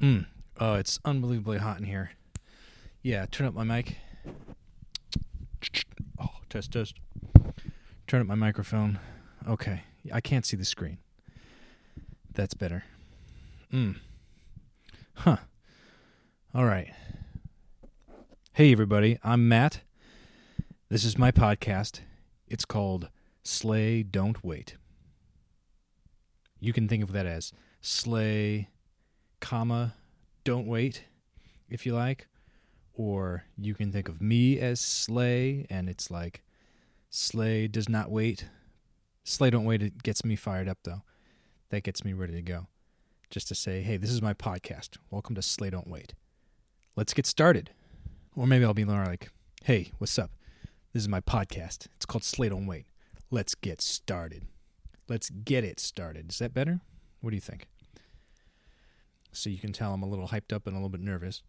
Mm. Oh, it's unbelievably hot in here. Yeah, turn up my mic. Oh, test, test. Turn up my microphone. Okay. I can't see the screen. That's better. Mm. Huh. All right. Hey, everybody. I'm Matt. This is my podcast. It's called Slay Don't Wait. You can think of that as Slay, comma, Don't Wait, if you like. Or you can think of me as Slay, and it's like Slay does not wait. Slay Don't Wait, it gets me fired up, though. That gets me ready to go. Just to say, hey, this is my podcast. Welcome to Slay Don't Wait. Let's get started. Or maybe I'll be more like, hey, what's up? This is my podcast. It's called Slay Don't Wait. Let's get started. Let's get it started. Is that better? What do you think? So you can tell I'm a little hyped up and a little bit nervous.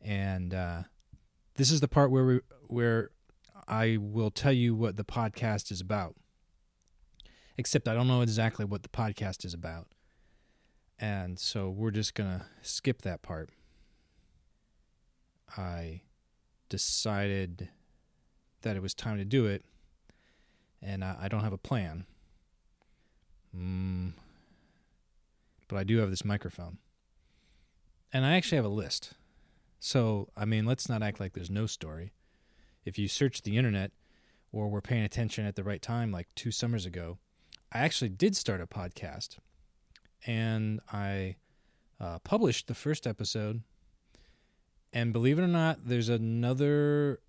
And uh, this is the part where we, where I will tell you what the podcast is about. Except I don't know exactly what the podcast is about. And so we're just going to skip that part. I decided that it was time to do it, and I, I don't have a plan. Mm, but I do have this microphone. And I actually have a list. So, I mean, let's not act like there's no story. If you search the internet or were paying attention at the right time, like two summers ago, I actually did start a podcast. And I uh, published the first episode. And believe it or not, there's another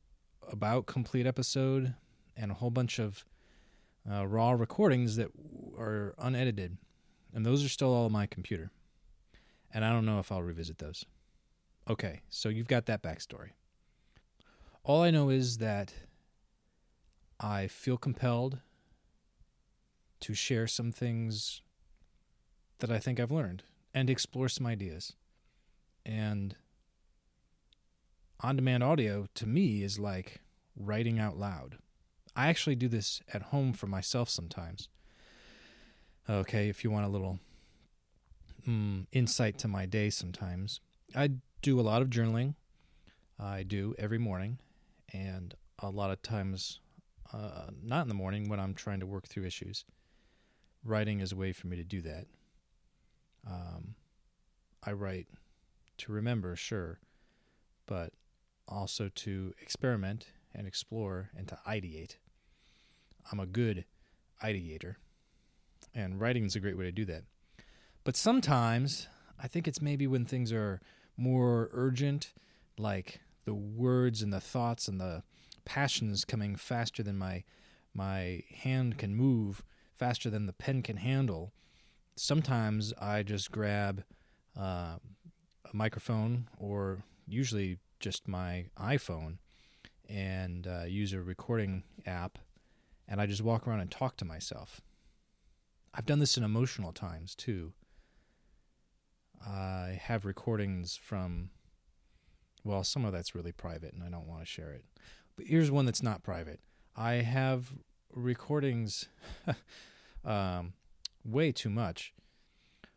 about complete episode and a whole bunch of uh, raw recordings that are unedited. And those are still all on my computer. And I don't know if I'll revisit those. Okay, so you've got that backstory. All I know is that I feel compelled to share some things that I think I've learned and explore some ideas. And on demand audio to me is like writing out loud. I actually do this at home for myself sometimes. Okay, if you want a little mm, insight to my day sometimes, I do a lot of journaling. I do every morning, and a lot of times, uh, not in the morning when I'm trying to work through issues. Writing is a way for me to do that. Um, I write to remember, sure, but also to experiment and explore and to ideate. I'm a good ideator, and writing is a great way to do that. But sometimes I think it's maybe when things are more urgent, like the words and the thoughts and the passions coming faster than my my hand can move, faster than the pen can handle. Sometimes I just grab uh, a microphone or usually just my iPhone and uh, use a recording app, and I just walk around and talk to myself. I've done this in emotional times too. I have recordings from, well, some of that's really private, and I don't want to share it. But here's one that's not private. I have recordings, um, way too much,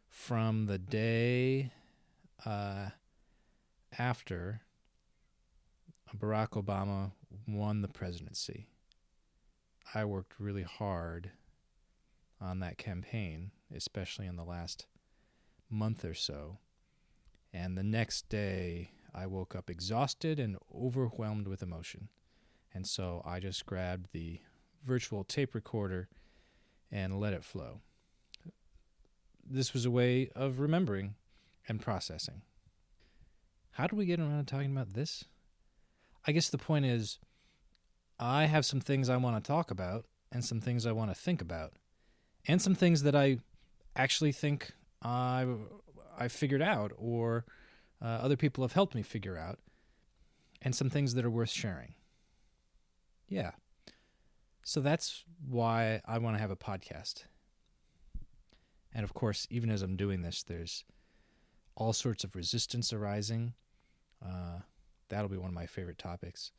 from the day uh, after Barack Obama won the presidency. I worked really hard on that campaign, especially in the last month or so. And the next day, I woke up exhausted and overwhelmed with emotion. And so I just grabbed the virtual tape recorder and let it flow. This was a way of remembering and processing. How do we get around to talking about this? I guess the point is, I have some things I want to talk about and some things I want to think about, and some things that I actually think I I figured out or uh, other people have helped me figure out, and some things that are worth sharing. Yeah. So that's why I want to have a podcast. And of course, even as I'm doing this, there's all sorts of resistance arising. Uh, that'll be one of my favorite topics.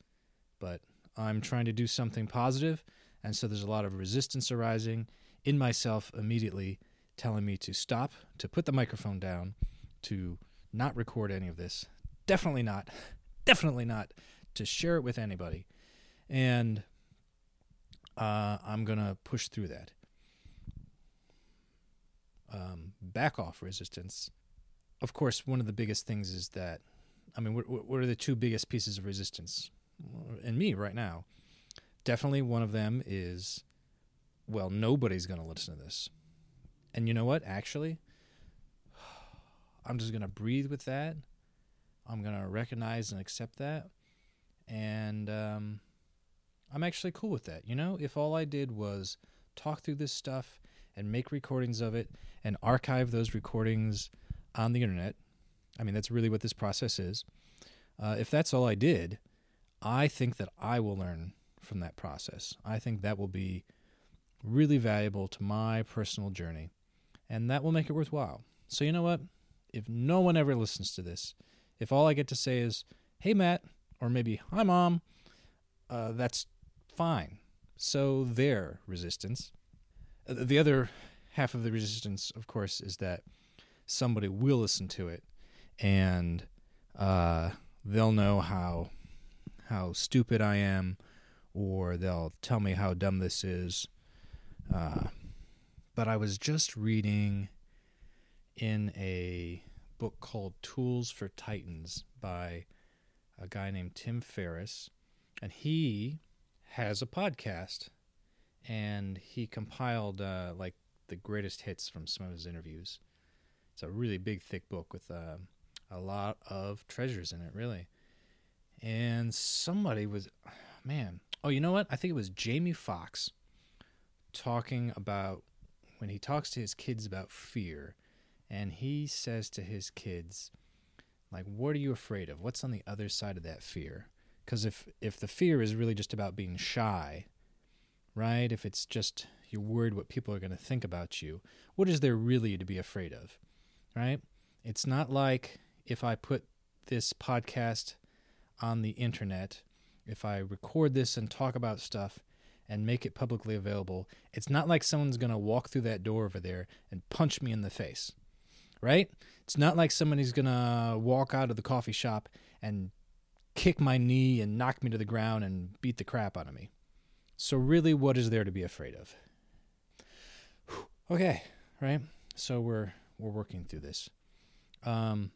But I'm trying to do something positive, and so there's a lot of resistance arising in myself immediately, telling me to stop, to put the microphone down, to not record any of this. Definitely not. Definitely not to share it with anybody. And uh, I'm going to push through that. Um, back off resistance. Of course, one of the biggest things is that, I mean, what, what are the two biggest pieces of resistance in me right now? Definitely one of them is, well, nobody's going to listen to this. And you know what? Actually, I'm just going to breathe with that. I'm going to recognize and accept that. And um, I'm actually cool with that. You know, if all I did was talk through this stuff and make recordings of it and archive those recordings on the internet, I mean, that's really what this process is. Uh, if that's all I did, I think that I will learn from that process. I think that will be really valuable to my personal journey, and that will make it worthwhile. So, you know what? If no one ever listens to this, if all I get to say is, hey, Matt, or maybe, hi, mom, uh, that's fine. So, their resistance. Uh, the other half of the resistance, of course, is that somebody will listen to it and uh, they'll know how how stupid I am, or they'll tell me how dumb this is. Uh, but I was just reading in a book called Tools for Titans by a guy named Tim Ferriss, and he has a podcast, and he compiled uh, like the greatest hits from some of his interviews. It's a really big, thick book with uh, a lot of treasures in it, really. And somebody was, man, oh, you know what? I think it was Jamie Foxx talking about when he talks to his kids about fear, and he says to his kids, like, what are you afraid of? What's on the other side of that fear? Because if if the fear is really just about being shy, right? If it's just you're worried what people are going to think about you, what is there really to be afraid of, right? It's not like if I put this podcast on the internet, if I record this and talk about stuff and make it publicly available, it's not like someone's going to walk through that door over there and punch me in the face, right? It's not like somebody's going to walk out of the coffee shop and kick my knee and knock me to the ground and beat the crap out of me. So, really, what is there to be afraid of? Okay, right? So we're we're working through this. Um,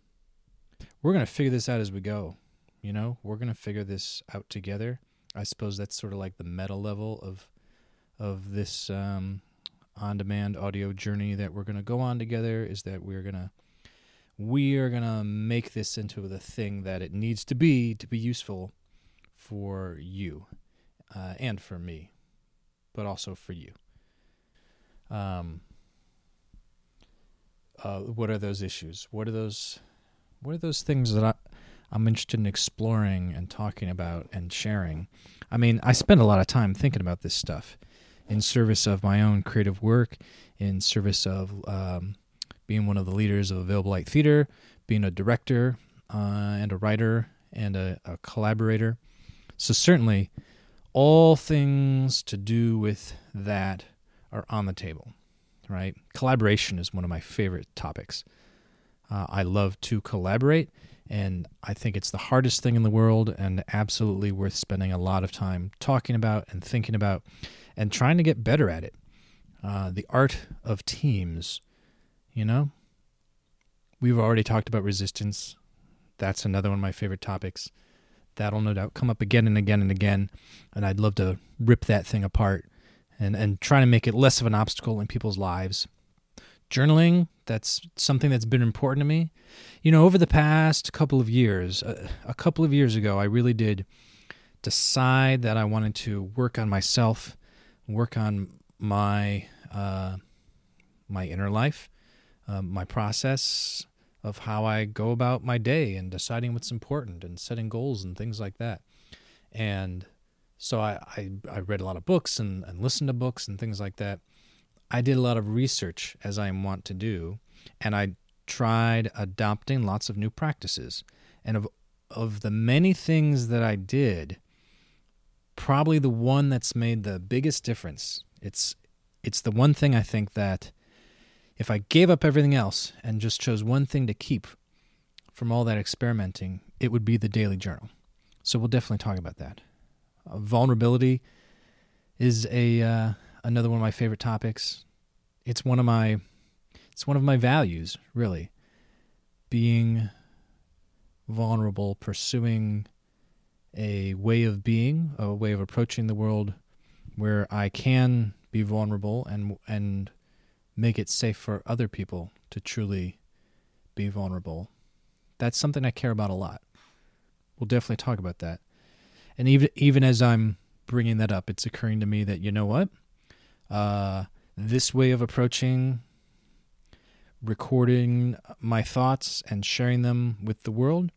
we're gonna figure this out as we go. You know, we're gonna figure this out together. I suppose that's sort of like the meta level of of this um, on-demand audio journey that we're gonna go on together. Is that we're gonna we are gonna make this into the thing that it needs to be to be useful for you uh, and for me, but also for you. Um, uh, what are those issues? What are those? What are those things that I, I'm interested in exploring and talking about and sharing. I mean, I spend a lot of time thinking about this stuff in service of my own creative work, in service of um, being one of the leaders of Available Light Theater, being a director uh, and a writer and a, a collaborator. So, certainly, all things to do with that are on the table, right? Collaboration is one of my favorite topics. Uh, I love to collaborate and I think it's the hardest thing in the world and absolutely worth spending a lot of time talking about and thinking about and trying to get better at it. Uh, the art of teams, you know? We've already talked about resistance. That's another one of my favorite topics. That'll no doubt come up again and again and again. And I'd love to rip that thing apart and, and try to make it less of an obstacle in people's lives journaling that's something that's been important to me. You know over the past couple of years uh, a couple of years ago i really did decide that i wanted to work on myself work on my uh, my inner life uh, my process of how i go about my day and deciding what's important and setting goals and things like that. And so i i, I read a lot of books and, and listened to books and things like that I did a lot of research, as I want to do, and I tried adopting lots of new practices. And of of the many things that I did, probably the one that's made the biggest difference. It's it's the one thing I think that if I gave up everything else and just chose one thing to keep from all that experimenting, it would be the daily journal. So we'll definitely talk about that. Uh, vulnerability is a uh, another one of my favorite topics. It's one of my it's one of my values, really. Being vulnerable, pursuing a way of being, a way of approaching the world where I can be vulnerable and and make it safe for other people to truly be vulnerable. That's something I care about a lot. We'll definitely talk about that. And even even as I'm bringing that up, it's occurring to me that you know what, uh, this way of approaching recording my thoughts and sharing them with the world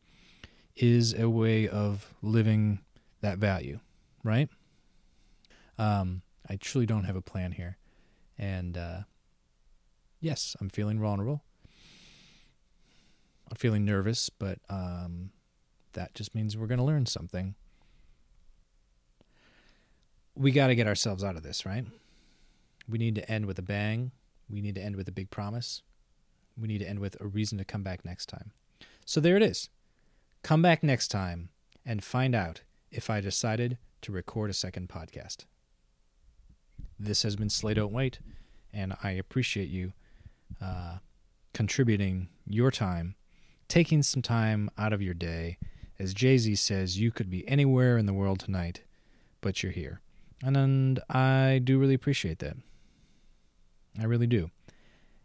is a way of living that value, right? Um, I truly don't have a plan here. And uh, yes, I'm feeling vulnerable. I'm feeling nervous, but um, that just means we're going to learn something. We got to get ourselves out of this, right? We need to end with a bang. We need to end with a big promise. We need to end with a reason to come back next time. So there it is. Come back next time and find out if I decided to record a second podcast. This has been Slay Don't Wait, and I appreciate you uh, contributing your time, taking some time out of your day. As Jay Z says, you could be anywhere in the world tonight, but you're here. And, and I do really appreciate that. I really do.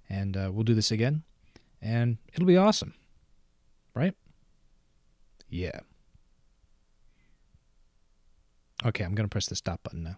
And uh, we'll do this again, and it'll be awesome. Right? Yeah. Okay, I'm going to press the stop button now.